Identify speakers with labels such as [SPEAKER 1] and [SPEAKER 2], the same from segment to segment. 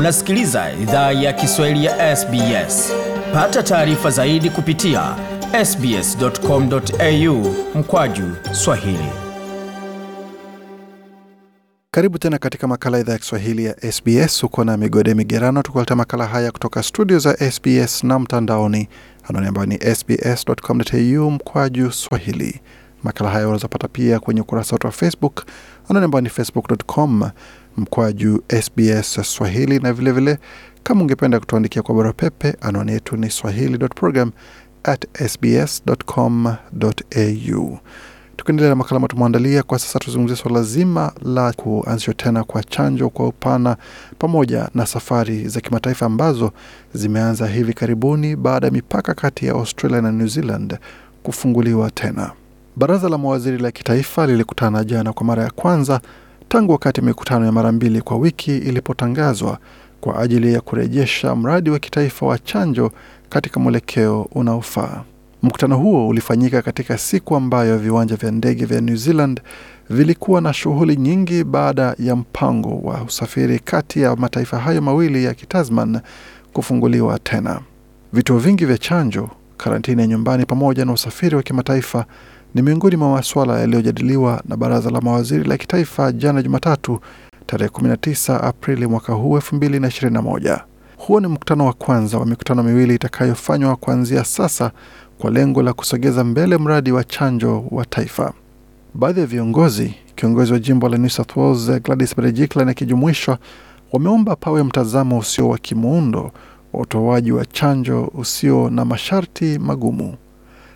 [SPEAKER 1] Unasikiliza idhaa ya Kiswahili ya SBS. Pata taarifa zaidi kupitia sbs.com.au mkwaju swahili.
[SPEAKER 2] Karibu tena katika makala idhaa ya Kiswahili ya SBS. Uko na Migode Migerano tukuletea makala haya kutoka studio za SBS na mtandaoni, anwani ambayo ni sbs.com.au mkwaju swahili. Makala haya unaweza pia kwenye ukurasa wetu wa Facebook, anwani ambayo ni facebook.com mkwaju SBS Swahili, na vilevile vile, kama ungependa kutuandikia kwa barua pepe, anwani yetu ni swahili.program at sbs.com.au. Tukiendelea na makala tumeandalia kwa sasa, tuzungumzia suala zima la kuanzishwa tena kwa chanjo kwa upana pamoja na safari za kimataifa ambazo zimeanza hivi karibuni baada ya mipaka kati ya Australia na New Zealand kufunguliwa tena. Baraza la mawaziri la kitaifa lilikutana jana kwa mara ya kwanza tangu wakati mikutano ya mara mbili kwa wiki ilipotangazwa kwa ajili ya kurejesha mradi wa kitaifa wa chanjo katika mwelekeo unaofaa. Mkutano huo ulifanyika katika siku ambayo viwanja vya ndege vya New Zealand vilikuwa na shughuli nyingi baada ya mpango wa usafiri kati ya mataifa hayo mawili ya Kitasman kufunguliwa tena. Vituo vingi vya chanjo, karantini ya nyumbani pamoja na usafiri wa kimataifa ni miongoni mwa masuala yaliyojadiliwa na baraza la mawaziri la kitaifa jana Jumatatu, tarehe 19 Aprili mwaka huu 2021. Huo ni mkutano wa kwanza wa mikutano miwili itakayofanywa kuanzia sasa kwa lengo la kusogeza mbele mradi wa chanjo wa taifa. Baadhi ya viongozi, kiongozi wa jimbo la New South Wales Gladys Berejiklian akijumuishwa, wameomba pawe mtazamo usio wa kimuundo wa utoaji wa chanjo usio na masharti magumu.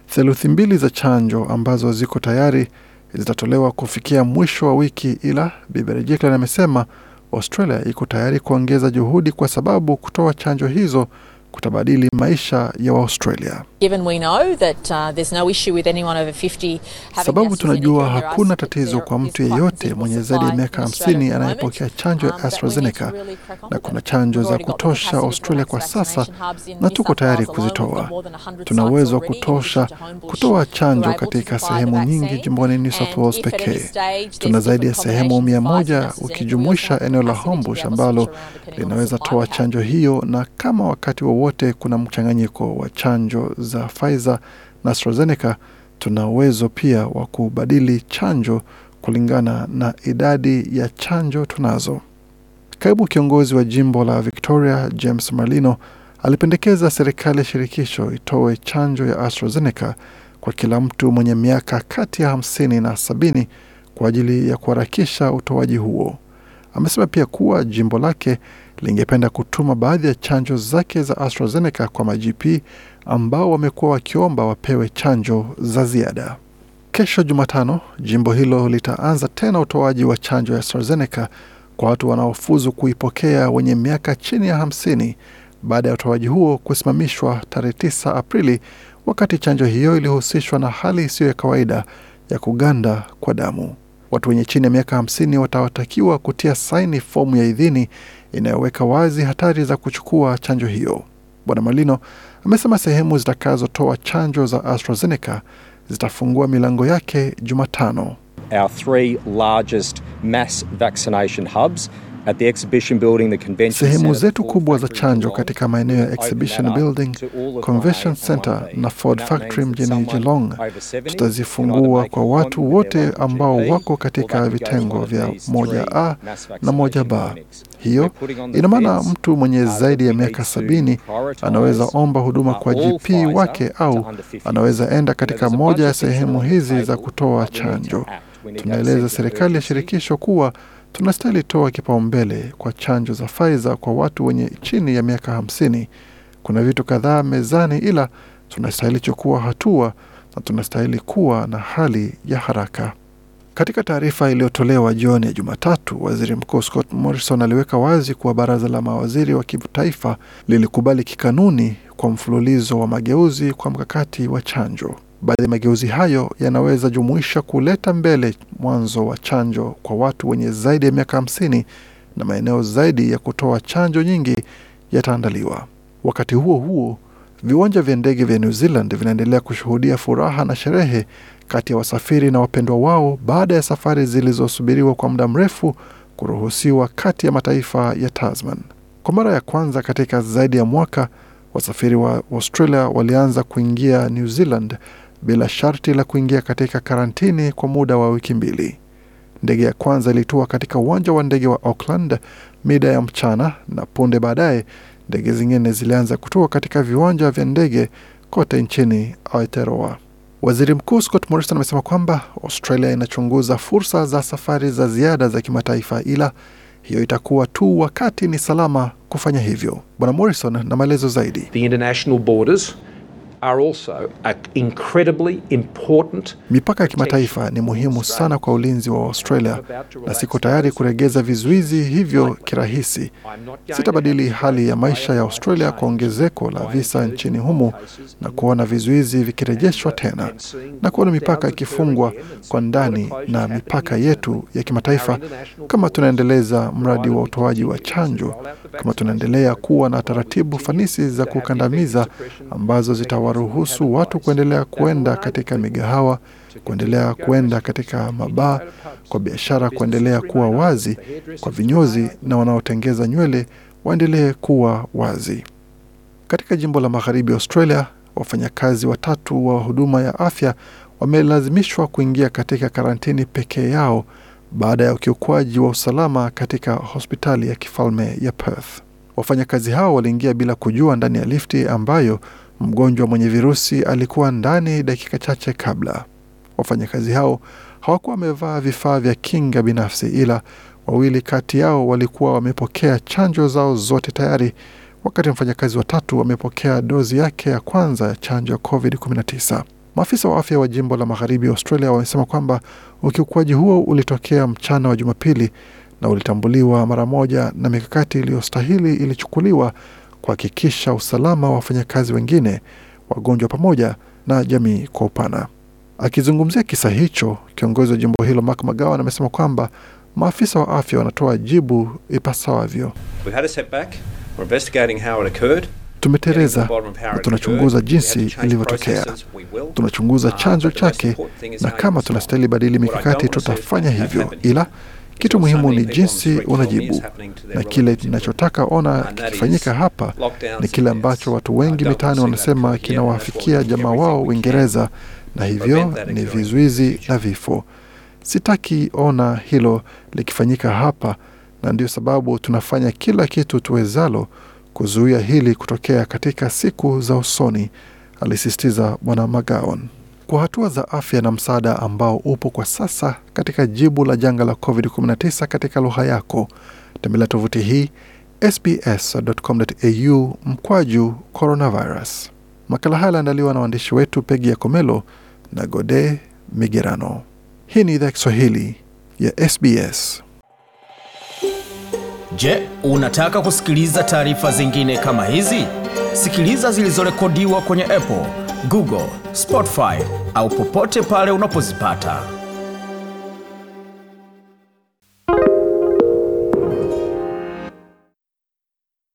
[SPEAKER 2] Theluthi mbili za chanjo ambazo ziko tayari zitatolewa kufikia mwisho wa wiki, ila Biberejiklian amesema Australia iko tayari kuongeza juhudi kwa sababu kutoa chanjo hizo kutabadili maisha ya Waaustralia. Sababu tunajua hakuna tatizo kwa mtu yeyote mwenye zaidi ya miaka hamsini anayepokea chanjo ya AstraZeneca na kuna chanjo za kutosha Australia kwa sasa, na tuko tayari kuzitoa. Tuna uwezo wa kutosha kutoa chanjo katika sehemu nyingi jimboni New South Wales pekee. Tuna zaidi ya sehemu mia moja ukijumuisha eneo la Homebush ambalo linaweza toa chanjo hiyo, na kama wakati wowote wa kuna mchanganyiko wa chanjo za Pfizer na AstraZeneca, tuna uwezo pia wa kubadili chanjo kulingana na idadi ya chanjo tunazo. Kaibu kiongozi wa jimbo la Victoria James Marlino alipendekeza serikali ya shirikisho itoe chanjo ya AstraZeneca kwa kila mtu mwenye miaka kati ya hamsini na sabini kwa ajili ya kuharakisha utoaji huo. Amesema pia kuwa jimbo lake lingependa kutuma baadhi ya chanjo zake za AstraZeneca kwa ma-GP ambao wamekuwa wakiomba wapewe chanjo za ziada. Kesho Jumatano, jimbo hilo litaanza tena utoaji wa chanjo ya AstraZeneca kwa watu wanaofuzu kuipokea wenye miaka chini ya hamsini baada ya utoaji huo kusimamishwa tarehe 9 Aprili, wakati chanjo hiyo ilihusishwa na hali isiyo ya kawaida ya kuganda kwa damu. Watu wenye chini ya miaka hamsini watawatakiwa kutia saini fomu ya idhini inayoweka wazi hatari za kuchukua chanjo hiyo. Bwana Malino amesema sehemu zitakazotoa chanjo za AstraZeneca zitafungua milango yake Jumatano.
[SPEAKER 3] Our three largest mass vaccination hubs At the exhibition building, the convention
[SPEAKER 2] sehemu zetu kubwa za chanjo katika maeneo ya exhibition building, convention center na Ford Factory mjini Geelong.
[SPEAKER 3] over 70 can either
[SPEAKER 2] tutazifungua kwa watu wote ambao wako katika vitengo vya moja A na moja B. Hiyo ina maana mtu mwenye zaidi ya miaka sabini anaweza omba huduma kwa GP wake au anaweza enda katika moja ya sehemu hizi za kutoa chanjo. Tunaeleza serikali ya shirikisho kuwa tunastahili toa kipaumbele kwa chanjo za Pfizer kwa watu wenye chini ya miaka hamsini. Kuna vitu kadhaa mezani, ila tunastahili chukua hatua na tunastahili kuwa na hali ya haraka. Katika taarifa iliyotolewa jioni ya Jumatatu, waziri mkuu Scott Morrison aliweka wazi kuwa baraza la mawaziri wa kitaifa lilikubali kikanuni kwa mfululizo wa mageuzi kwa mkakati wa chanjo. Baadhi ya mageuzi hayo yanaweza jumuisha kuleta mbele mwanzo wa chanjo kwa watu wenye zaidi ya miaka hamsini na maeneo zaidi ya kutoa chanjo nyingi yataandaliwa. Wakati huo huo, viwanja vya ndege vya New Zealand vinaendelea kushuhudia furaha na sherehe kati ya wasafiri na wapendwa wao baada ya safari zilizosubiriwa kwa muda mrefu kuruhusiwa kati ya mataifa ya Tasman. Kwa mara ya kwanza katika zaidi ya mwaka, wasafiri wa Australia walianza kuingia New Zealand bila sharti la kuingia katika karantini kwa muda wa wiki mbili. Ndege ya kwanza ilitua katika uwanja wa ndege wa Auckland mida ya mchana, na punde baadaye ndege zingine zilianza kutua katika viwanja vya ndege kote nchini Aotearoa. Waziri Mkuu Scott Morrison amesema kwamba Australia inachunguza fursa za safari za ziada za kimataifa, ila hiyo itakuwa tu wakati ni salama kufanya hivyo. Bwana Morrison na maelezo zaidi.
[SPEAKER 4] The international borders
[SPEAKER 2] Mipaka ya kimataifa ni muhimu sana kwa ulinzi wa Australia, na siko tayari kuregeza vizuizi hivyo kirahisi. Sitabadili hali ya maisha ya Australia kwa ongezeko la visa nchini humo na kuona vizuizi vikirejeshwa tena na kuona mipaka ikifungwa kwa ndani na mipaka yetu ya kimataifa, kama tunaendeleza mradi wa utoaji wa chanjo, kama tunaendelea kuwa na taratibu fanisi za kukandamiza ambazo zitawaruhusu watu kuendelea kuenda katika migahawa, kuendelea kuenda katika mabaa, kwa biashara kuendelea kuwa wazi, kwa vinyozi na wanaotengeza nywele waendelee kuwa wazi. Katika jimbo la magharibi Australia, wafanyakazi watatu wa huduma ya afya wamelazimishwa kuingia katika karantini pekee yao baada ya ukiukwaji wa usalama katika hospitali ya kifalme ya Perth. Wafanyakazi hao waliingia bila kujua ndani ya lifti ambayo mgonjwa mwenye virusi alikuwa ndani dakika chache kabla. Wafanyakazi hao hawakuwa wamevaa vifaa vya kinga binafsi, ila wawili kati yao walikuwa wamepokea chanjo zao zote tayari, wakati mfanyakazi watatu wamepokea dozi yake ya kwanza ya chanjo ya COVID-19. Maafisa wa afya wa jimbo la magharibi Australia wamesema kwamba ukiukwaji huo ulitokea mchana wa Jumapili na ulitambuliwa mara moja na mikakati iliyostahili ilichukuliwa kuhakikisha usalama wa wafanyakazi wengine, wagonjwa, pamoja na jamii kwa upana. Akizungumzia kisa hicho, kiongozi wa jimbo hilo Mark McGowan amesema kwamba maafisa wa afya wanatoa jibu ipasavyo.
[SPEAKER 5] We've had a setback. We're investigating how it occurred.
[SPEAKER 2] Tumeteleza na tunachunguza jinsi ilivyotokea. Tunachunguza chanzo chake, na kama tunastahili badili mikakati tutafanya hivyo, ila kitu muhimu ni jinsi unajibu, na kile ninachotaka ona kikifanyika hapa ni kile ambacho watu wengi mitaani wanasema kinawafikia jamaa wao Uingereza, na hivyo ni vizuizi na vifo. Sitaki ona hilo likifanyika hapa, na ndio sababu tunafanya kila kitu tuwezalo kuzuia hili kutokea katika siku za usoni, alisisitiza Bwana McGowan. Kwa hatua za afya na msaada ambao upo kwa sasa katika jibu la janga la COVID-19 katika lugha yako, tembelea tovuti hii sbs.com.au mkwaju coronavirus. Makala haya yaliandaliwa na waandishi wetu Pegi ya Komelo na Gode Migerano. Hii ni idhaa ya Kiswahili ya SBS.
[SPEAKER 1] Je, unataka kusikiliza taarifa zingine kama hizi? Sikiliza zilizorekodiwa kwenye Apple, Google, Spotify au popote pale unapozipata.